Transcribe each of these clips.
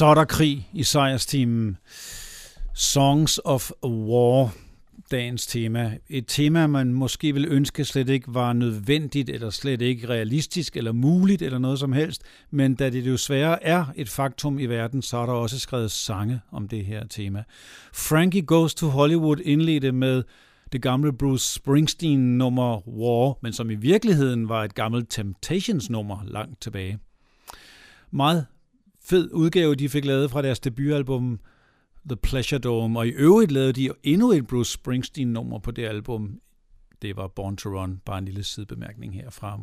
Så er der krig i sejrsteamen. Songs of War, dagens tema. Et tema, man måske vil ønske slet ikke var nødvendigt, eller slet ikke realistisk, eller muligt, eller noget som helst. Men da det jo sværere er et faktum i verden, så er der også skrevet sange om det her tema. Frankie Goes to Hollywood indledte med det gamle Bruce Springsteen nummer War, men som i virkeligheden var et gammelt Temptations nummer langt tilbage. Meget fed udgave, de fik lavet fra deres debutalbum The Pleasure Dome, og i øvrigt lavede de endnu et Bruce Springsteen-nummer på det album. Det var Born to Run, bare en lille sidebemærkning her fra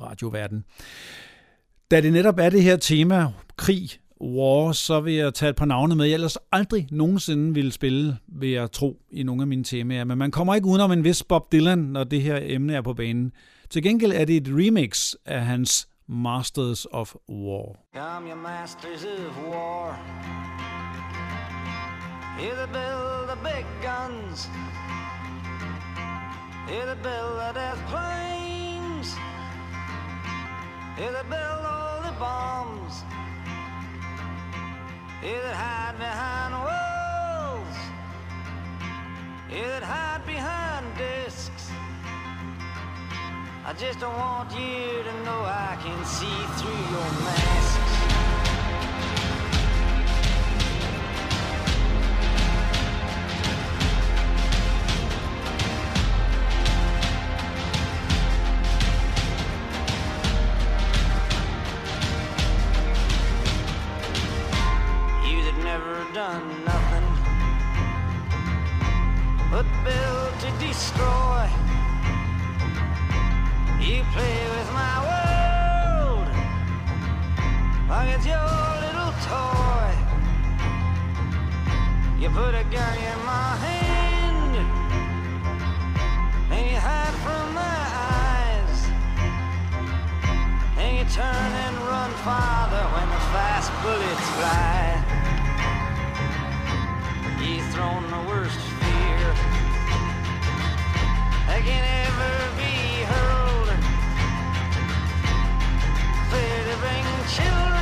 radioverden. Da det netop er det her tema, krig, war, så vil jeg tage et par navne med, jeg ellers aldrig nogensinde ville spille, vil jeg tro, i nogle af mine temaer. Men man kommer ikke udenom en vis Bob Dylan, når det her emne er på banen. Til gengæld er det et remix af hans Masters of War. Masters of war. Here to build the big guns. Here to build the death planes. Here to build all the bombs. Here that hide behind walls. Here that hide behind discs. I just don't want you to know I can see through your masks. You that never done nothing but build to destroy. You play with my world like it's your little toy. You put a gun in my hand and you hide from my eyes. And you turn and run farther when the fast bullets fly. You've thrown the worst fear that can ever be children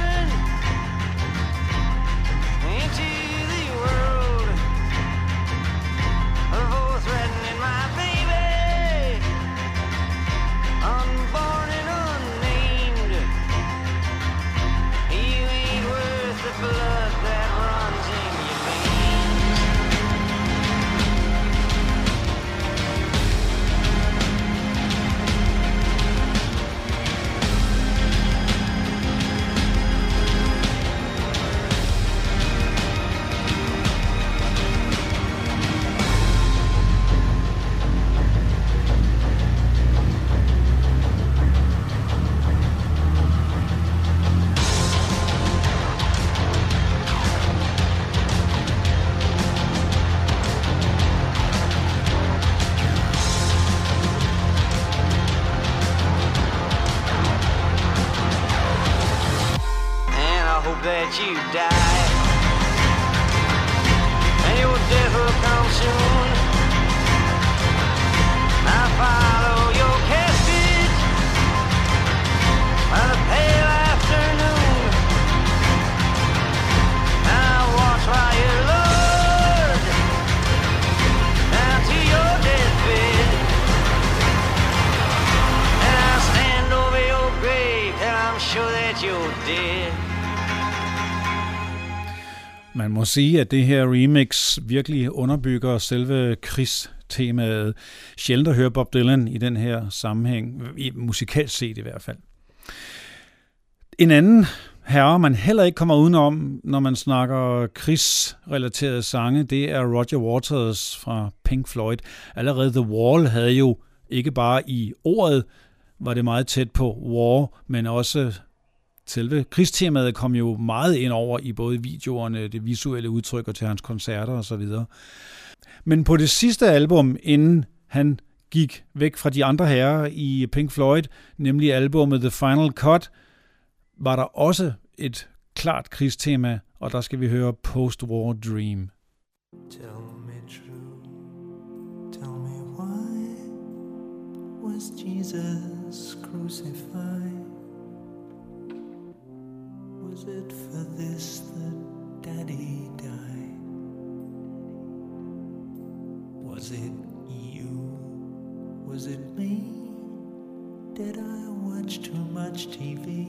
sige, at det her remix virkelig underbygger selve krigstemaet. Sjældent at høre Bob Dylan i den her sammenhæng, i musikalsk set i hvert fald. En anden herre, man heller ikke kommer udenom, når man snakker krigsrelaterede sange, det er Roger Waters fra Pink Floyd. Allerede The Wall havde jo ikke bare i ordet, var det meget tæt på war, men også selve krigstemaet kom jo meget ind over i både videoerne, det visuelle udtryk og til hans koncerter osv. Men på det sidste album, inden han gik væk fra de andre herrer i Pink Floyd, nemlig albumet The Final Cut, var der også et klart krigstema, og der skal vi høre Post-War Dream. Tell me true, tell me why was Jesus crucified? Was it for this that Daddy died? Was it you? Was it me? Did I watch too much TV?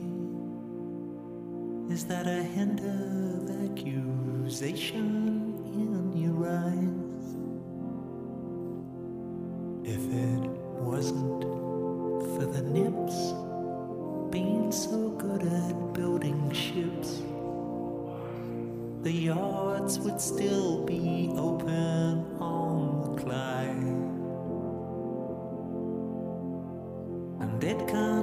Is that a hint of accusation in your eyes? If it wasn't for the nips at building ships, the yards would still be open on the Clyde. And it can't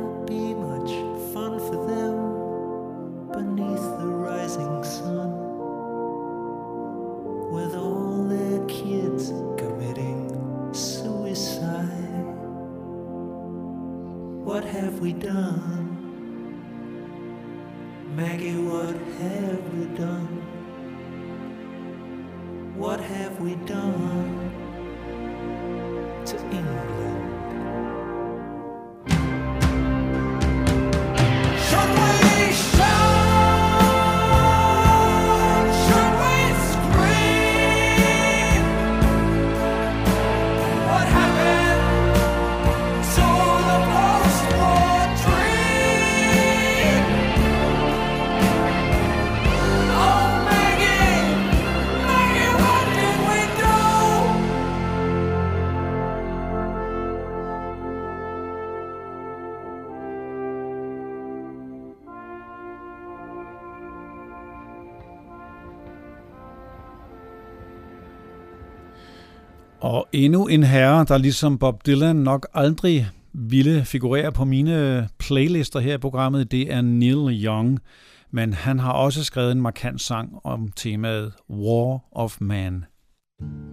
endnu en herre, der ligesom Bob Dylan nok aldrig ville figurere på mine playlister her i programmet, det er Neil Young. Men han har også skrevet en markant sang om temaet War of Man. The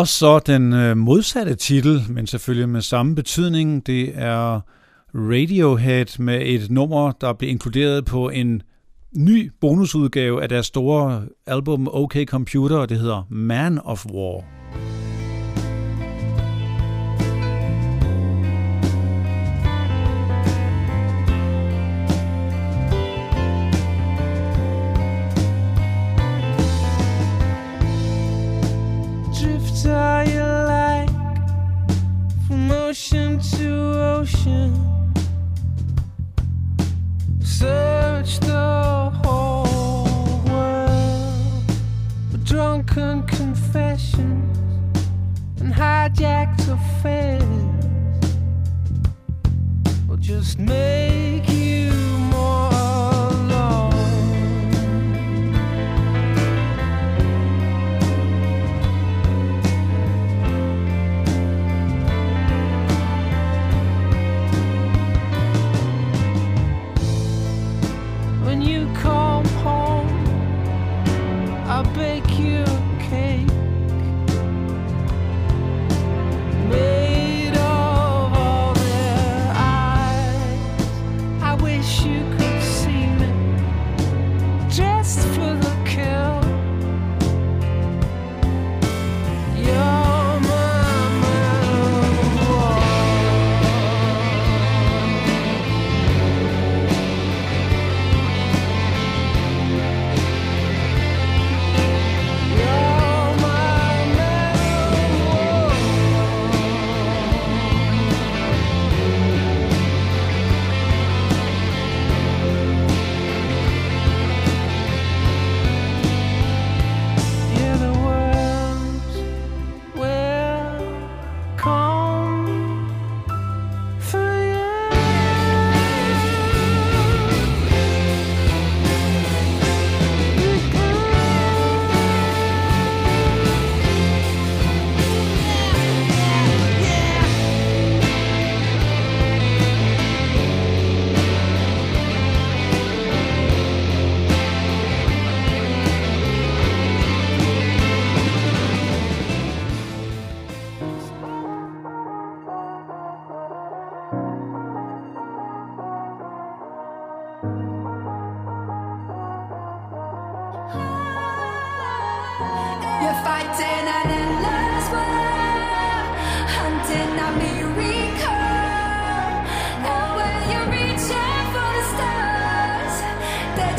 Og så den øh, modsatte titel, men selvfølgelig med samme betydning, det er Radiohead med et nummer, der blev inkluderet på en ny bonusudgave af deres store album OK Computer, og det hedder Man of War. ocean to ocean. Search the whole world for drunken confessions and hijacked affairs. Or just make you.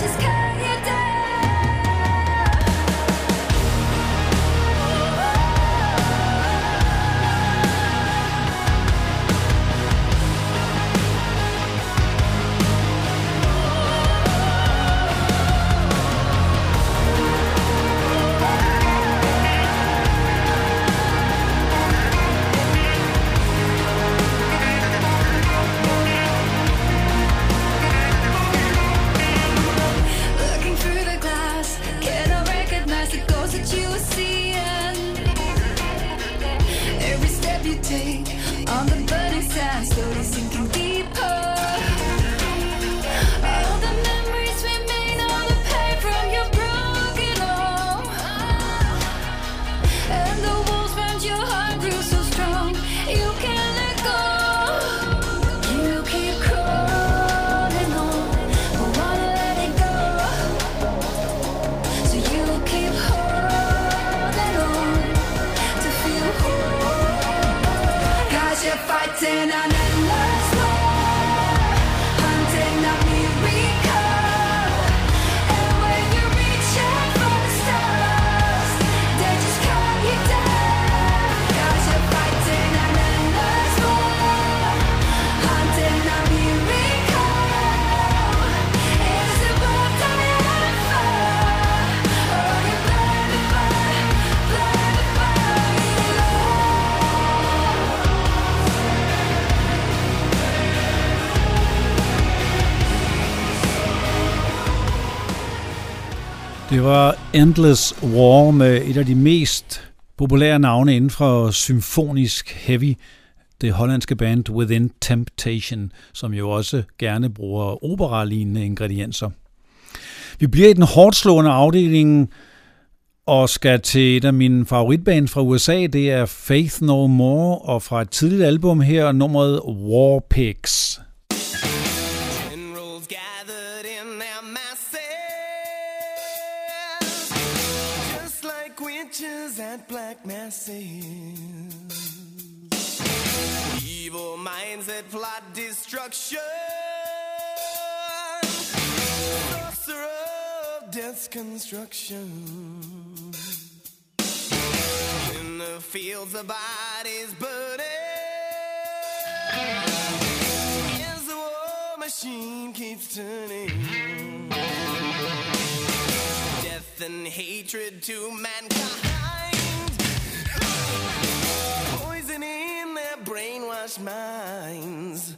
just cause Det var Endless War med et af de mest populære navne inden for symfonisk heavy, det hollandske band Within Temptation, som jo også gerne bruger operalignende ingredienser. Vi bliver i den hårdt slående afdeling og skal til et af mine favoritbands fra USA. Det er Faith No More, og fra et tidligt album her, nummeret War Pigs. At black masses. Evil minds that plot destruction, sorcerer of death's construction. In the fields, the bodies burning. As the war machine keeps turning. Death and hatred to mankind. Brainwashed minds.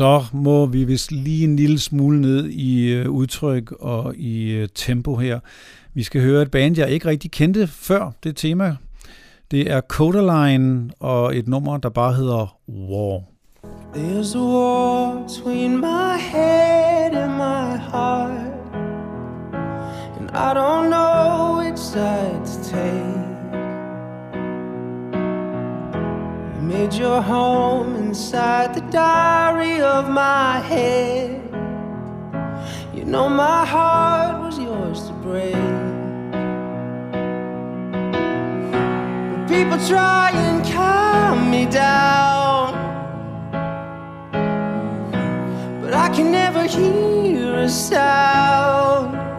Så må vi vist lige en lille smule ned i øh, udtryk og i øh, tempo her. Vi skal høre et band, jeg ikke rigtig kendte før det tema. Det er Codaline og et nummer, der bare hedder War. There's a war between my head and my heart, and I don't know which side to take. Made your home inside the diary of my head. You know my heart was yours to break. But people try and calm me down. but I can never hear a sound.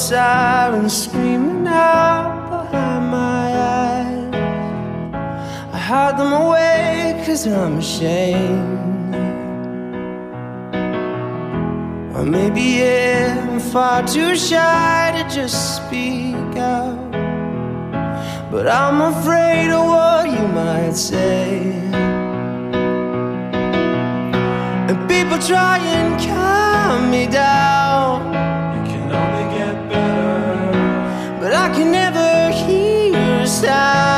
Sirens screaming out behind my eyes. I hide them away cause I'm ashamed. Or maybe I'm far too shy to just speak out. But I'm afraid of what you might say. And people try and calm me down. Hear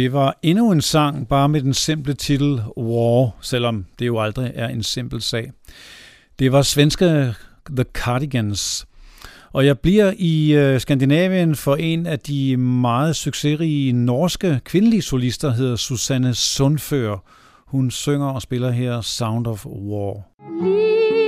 Det var endnu en sang, bare med den simple titel War, selvom det jo aldrig er en simpel sag. Det var svenske The Cardigans. Og jeg bliver i øh, Skandinavien for en af de meget succesrige norske kvindelige solister, hedder Susanne Sundfør. Hun synger og spiller her Sound of War. Lige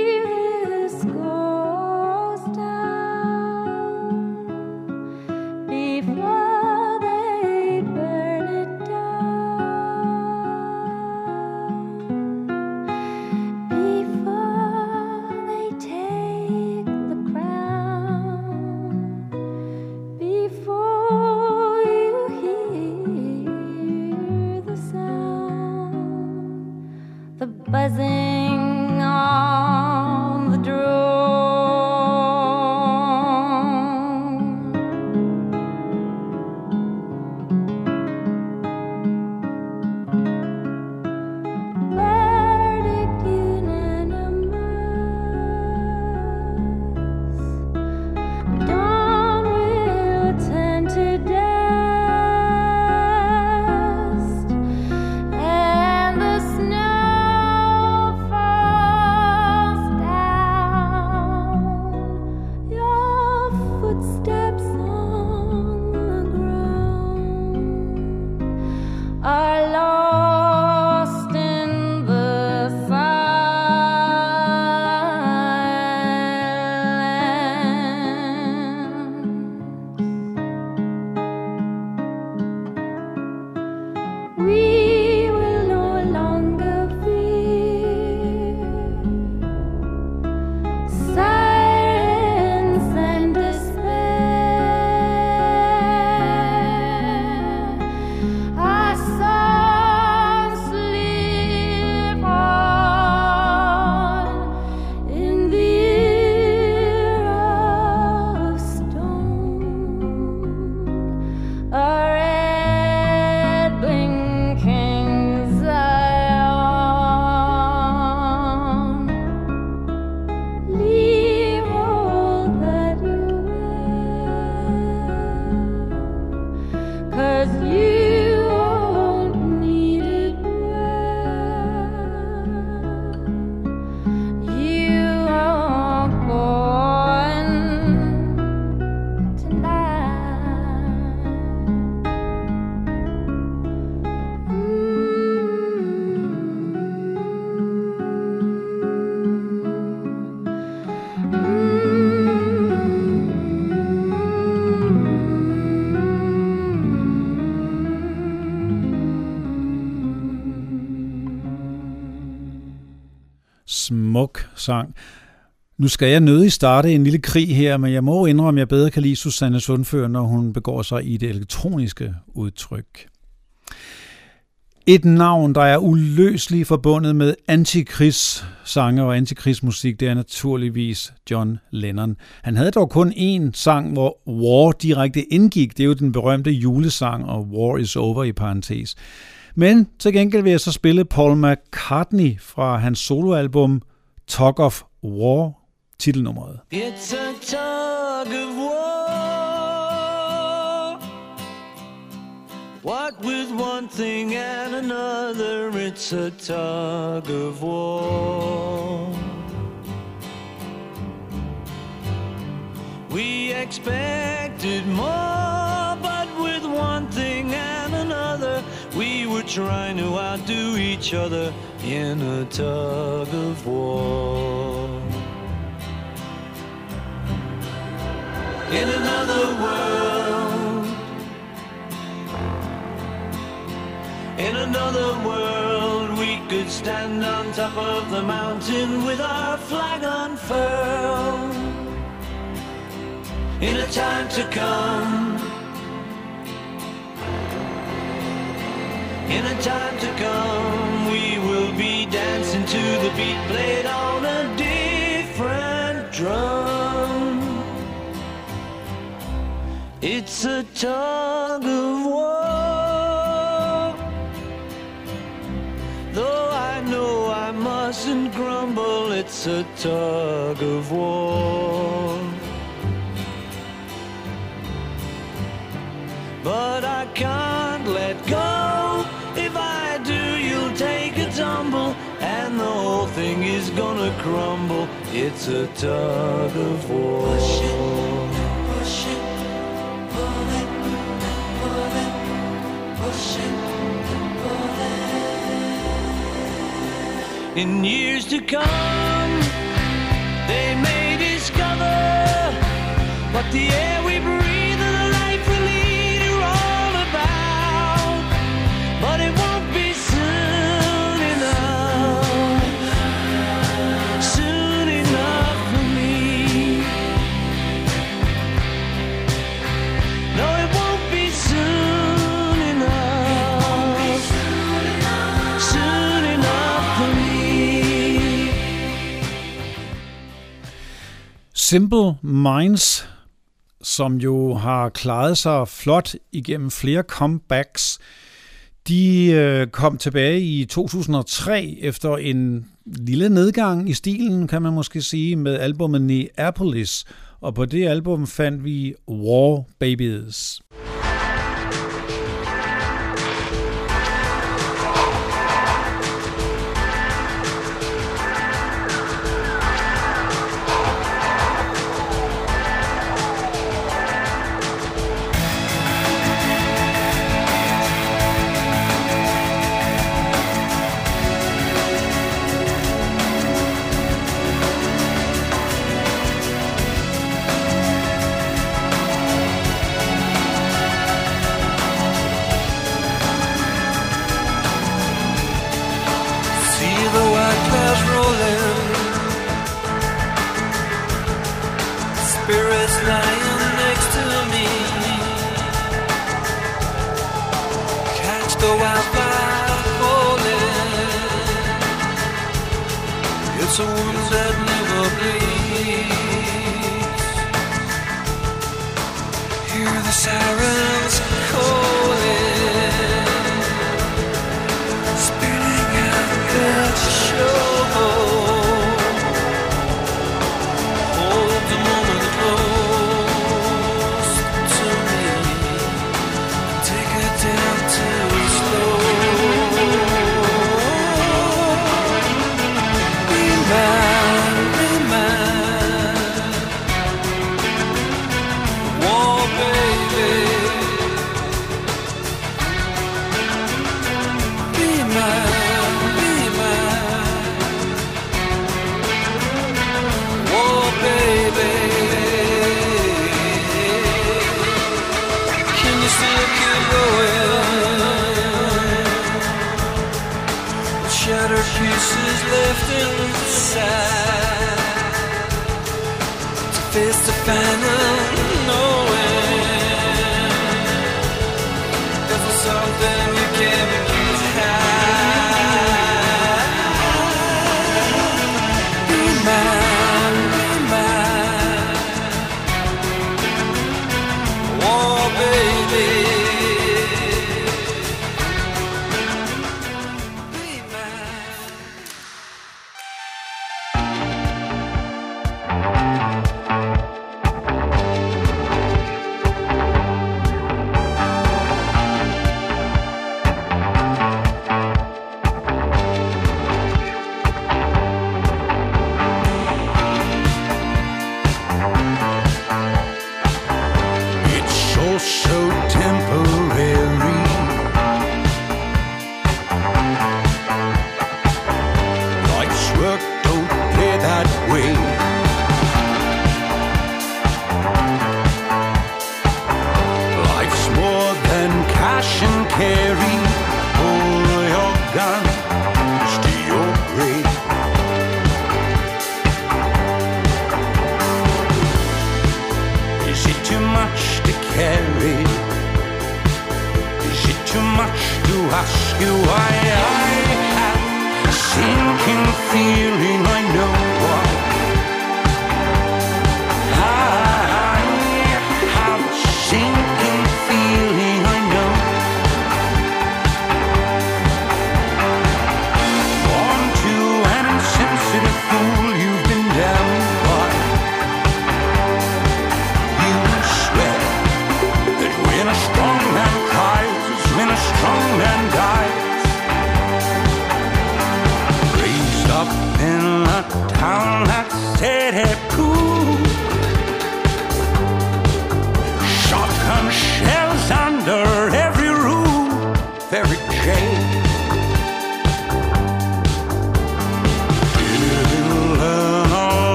sang. Nu skal jeg nødig starte en lille krig her, men jeg må indrømme, at jeg bedre kan lide Susanne Sundfør, når hun begår sig i det elektroniske udtryk. Et navn, der er uløseligt forbundet med antikrigssange og antikrigsmusik, det er naturligvis John Lennon. Han havde dog kun én sang, hvor War direkte indgik. Det er jo den berømte julesang, og War is over i parentes. Men til gengæld vil jeg så spille Paul McCartney fra hans soloalbum Tug of War, titelnummeret. It's a tug of war. What with one thing and another, it's a tug of war. We expected more, trying to outdo each other in a tug of war. In another world, in another world, we could stand on top of the mountain with our flag unfurled in a time to come. In a time to come, we will be dancing to the beat played on a different drum. It's a tug of war. Though I know I mustn't grumble, it's a tug of war. but I can't let go. Gonna crumble. It's a tug of war. In years to come, they may discover what the Simple Minds, som jo har klaret sig flot igennem flere comebacks, de øh, kom tilbage i 2003 efter en lille nedgang i stilen, kan man måske sige, med albumet Neapolis. Og på det album fandt vi War Babies.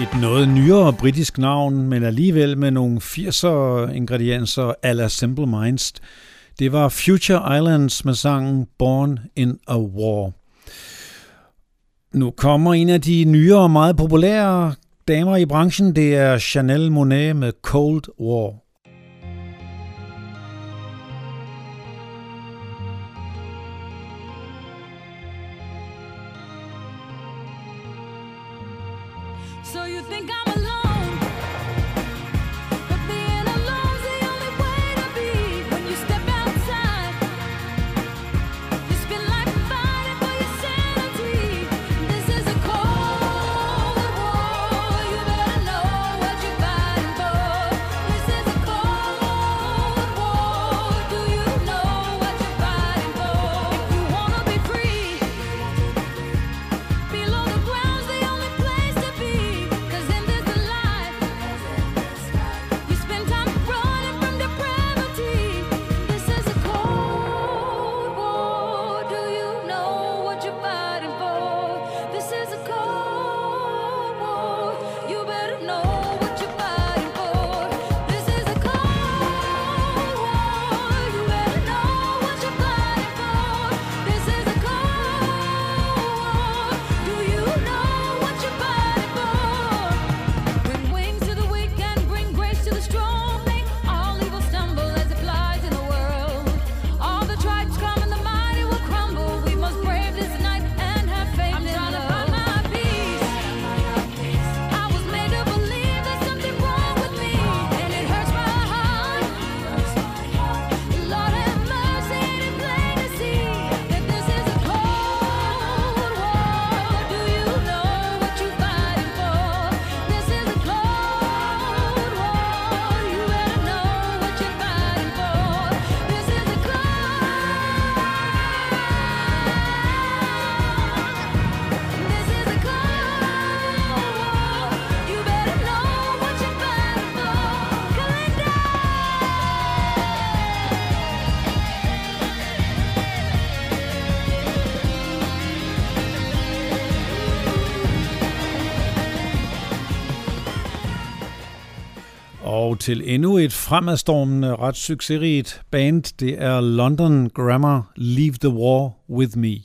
Et noget nyere britisk navn, men alligevel med nogle 80'er ingredienser ala Simple Minds. Det var Future Islands med sangen Born in a War. Nu kommer en af de nyere og meget populære damer i branchen. Det er Chanel Monet med Cold War. til endnu et fremadstormende, ret succesrigt band. Det er London Grammar Leave the War With Me.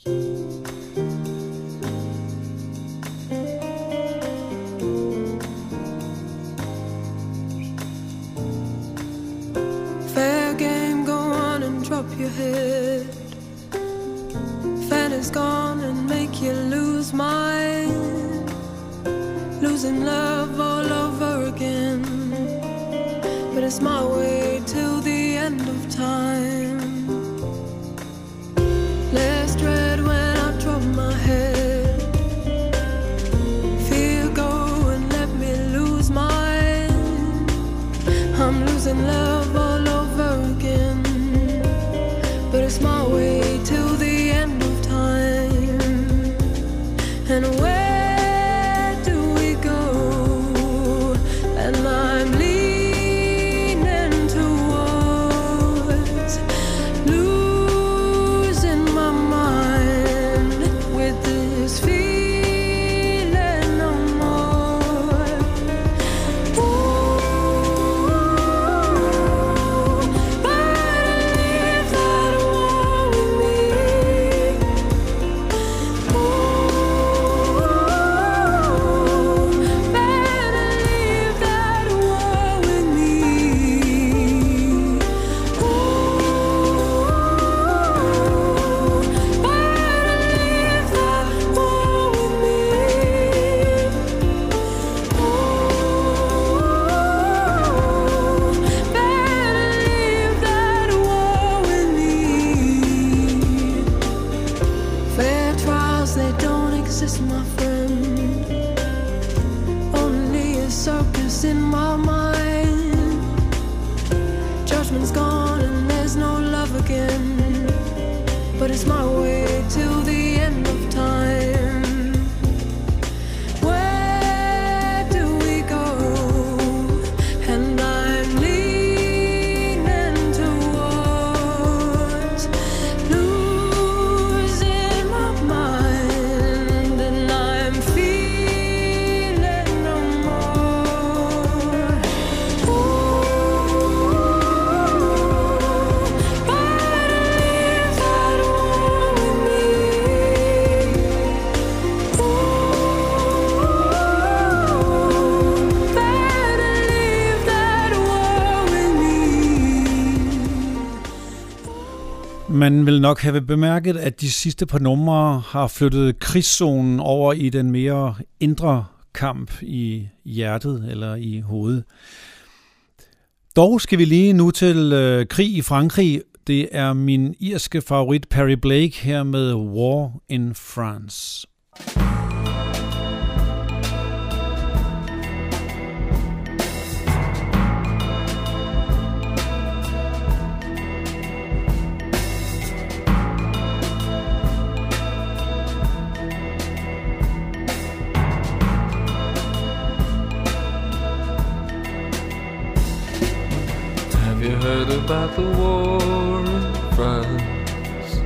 Nok have bemærket, at de sidste par numre har flyttet krigszonen over i den mere indre kamp i hjertet eller i hovedet. Dog skal vi lige nu til øh, krig i Frankrig. Det er min irske favorit Perry Blake her med War in France. You heard about the war in France?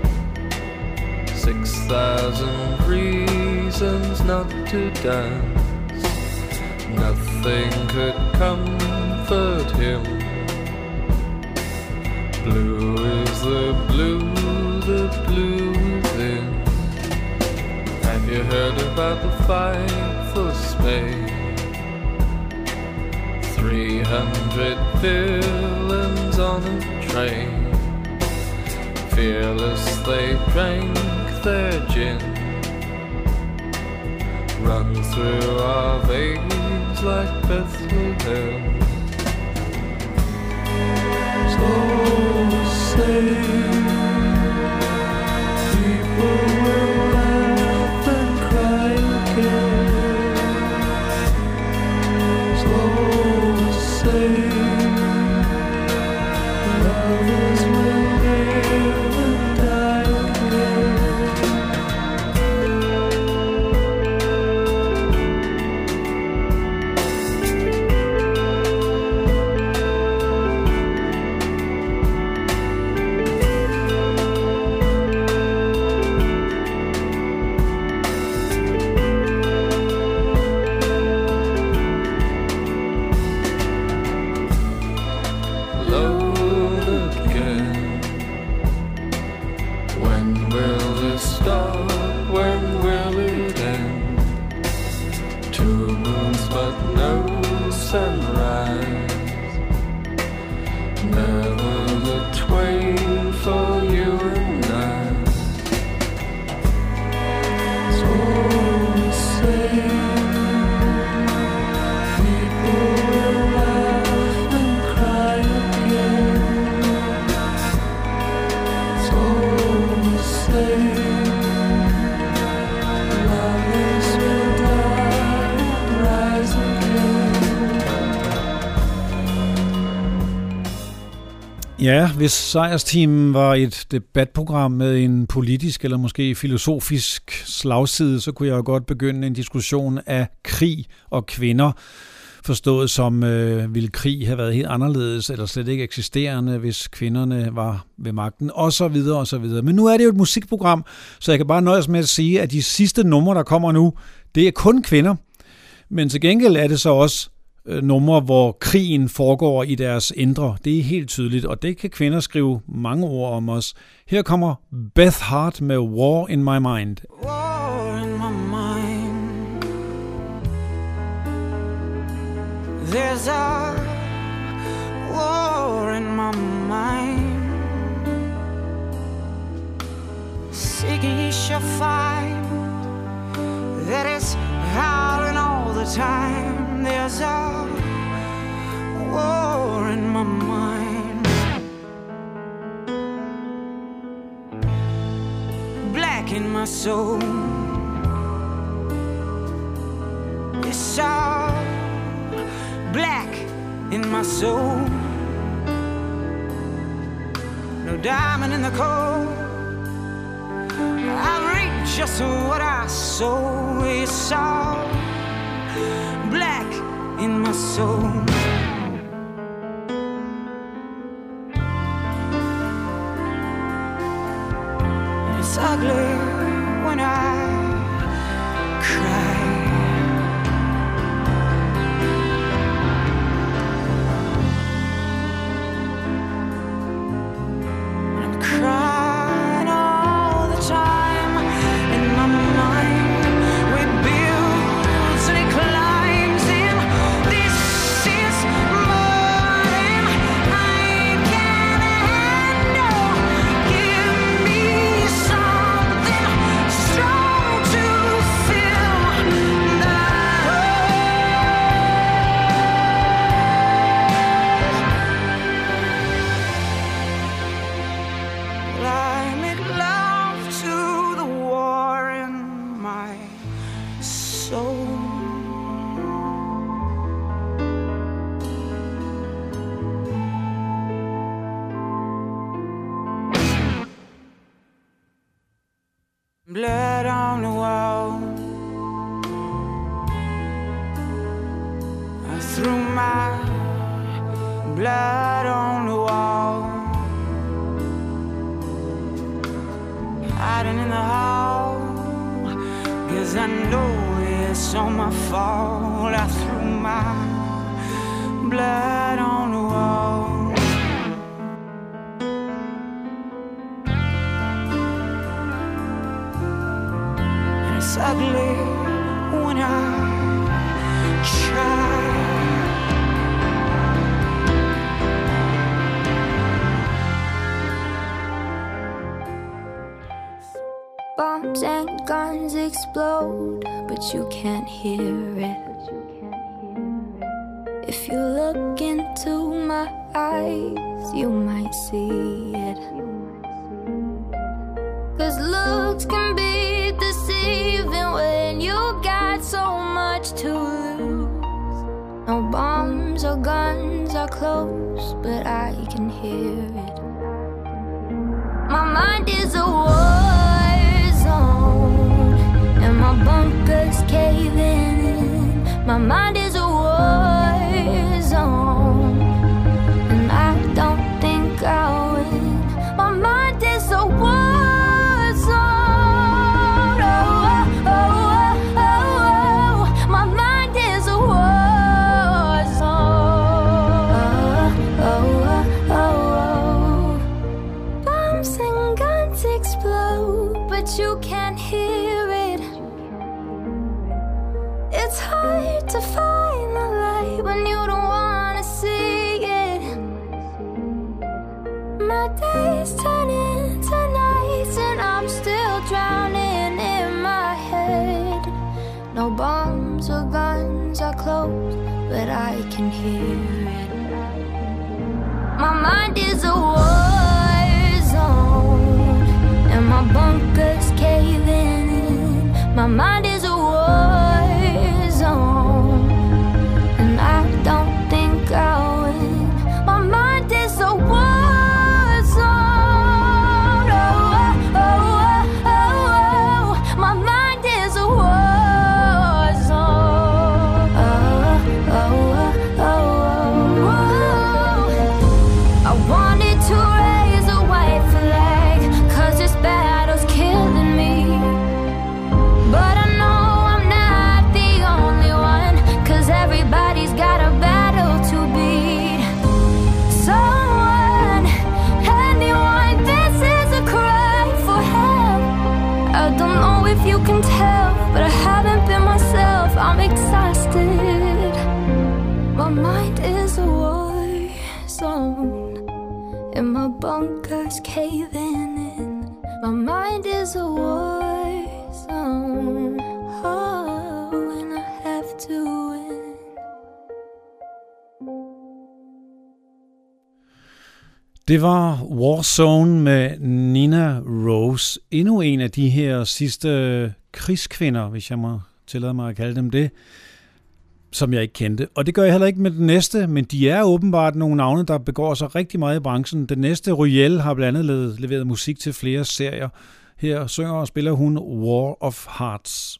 Six thousand reasons not to dance. Nothing could comfort him. Blue is the blue, the blue within. Have you heard about the fight for Spain? Three hundred villains on a train. Fearless, they drank their gin. Run through our veins like Bethlehem. So say, Ja, hvis sejrsteamen var et debatprogram med en politisk eller måske filosofisk slagside, så kunne jeg jo godt begynde en diskussion af krig og kvinder. Forstået som, øh, ville krig have været helt anderledes, eller slet ikke eksisterende, hvis kvinderne var ved magten, og så videre, og så videre. Men nu er det jo et musikprogram, så jeg kan bare nøjes med at sige, at de sidste numre, der kommer nu, det er kun kvinder. Men til gengæld er det så også Øh, numre, hvor krigen foregår i deres indre. Det er helt tydeligt, og det kan kvinder skrive mange ord om os. Her kommer Beth Hart med War in My Mind. war in my mind. There's a war in my mind. Seeking ye shall find that is howling all the time. There's a war in my mind. Black in my soul. It's all black in my soul. No diamond in the coal. I've reaped just what I sow. It's all in my soul. It's ugly blood on the wall. hiding in the hall. Cause I know it's all my fault. I threw my blood on the wall. Ugly guns explode, but you can't hear it. If you look into my eyes, you might see it. Cause looks can be deceiving when you got so much to lose. No bombs or guns are close, but I can hear it. My mind is a war my bunkers caving in. My mind Bombs or guns are close, but I can hear it. My mind is a war zone, and my bunkers caving in. My mind Det var Warzone med Nina Rose. Endnu en af de her sidste krigskvinder, hvis jeg må tillade mig at kalde dem det, som jeg ikke kendte. Og det gør jeg heller ikke med den næste, men de er åbenbart nogle navne, der begår sig rigtig meget i branchen. Den næste, Ryel, har blandt andet leveret musik til flere serier. Her synger og spiller hun War of Hearts.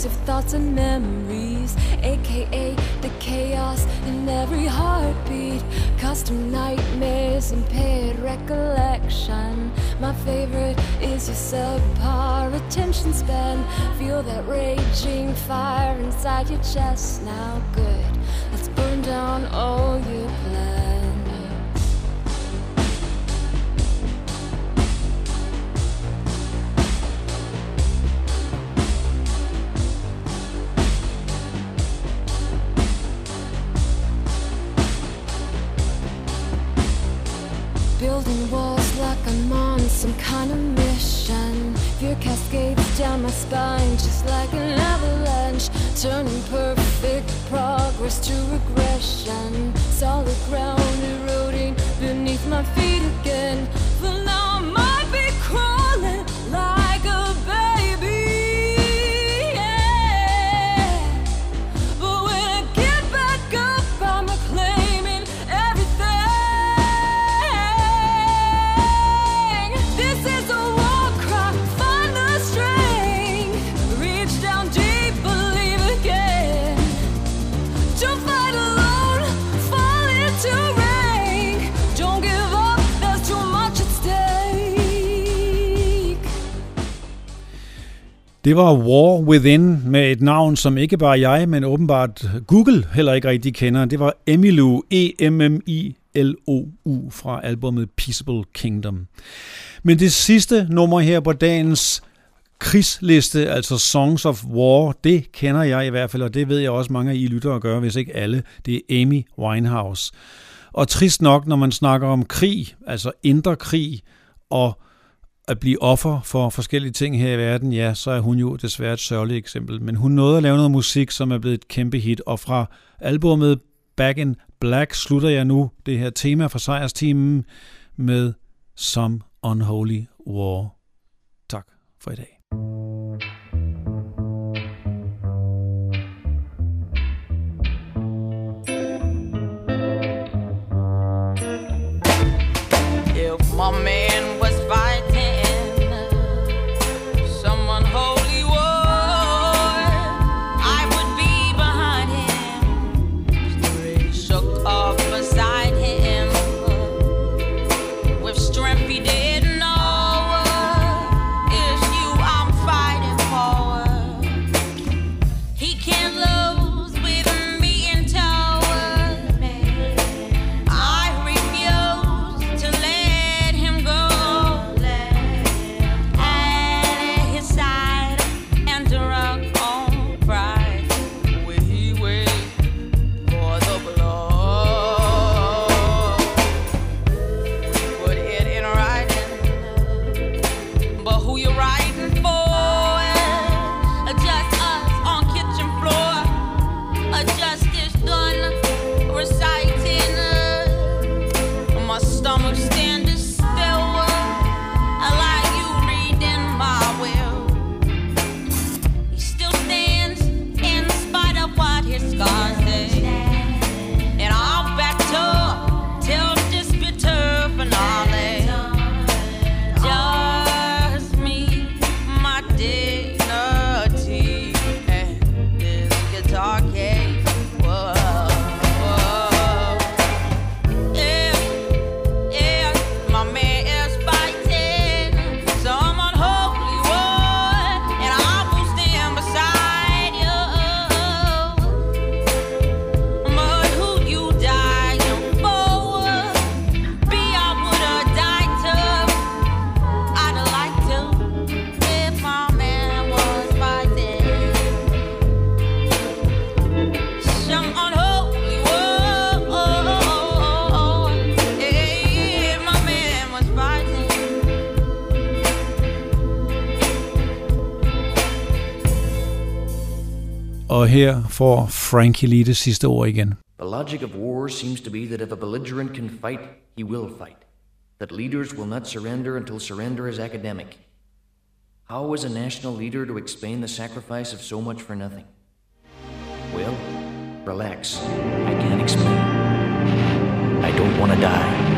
intrusive thoughts and memories, aka the chaos in every heartbeat. Custom nightmares, impaired recollection. My favorite is your subpar attention span. Feel that raging fire inside your chest now. Good, let's burn down all your plans. Spine just like an avalanche. Turning perfect progress to Det var War Within med et navn, som ikke bare jeg, men åbenbart Google heller ikke rigtig kender. Det var Emilu, E-M-M-I-L-O-U fra albumet Peaceable Kingdom. Men det sidste nummer her på dagens krigsliste, altså Songs of War, det kender jeg i hvert fald, og det ved jeg også mange af I lyttere gør, hvis ikke alle. Det er Amy Winehouse. Og trist nok, når man snakker om krig, altså indre krig, og at blive offer for forskellige ting her i verden, ja, så er hun jo desværre et sørgeligt eksempel. Men hun nåede at lave noget musik, som er blevet et kæmpe hit, og fra albummet Back in Black slutter jeg nu det her tema fra sejrsteamen med Some Unholy War. Tak for i dag. If my her får Frankie lige det sidste ord igen. The logic of war seems to be that if a belligerent can fight, he will fight. That leaders will not surrender until surrender is academic. How is a national leader to explain the sacrifice of so much for nothing? Well, relax. I can't explain. I don't want to die.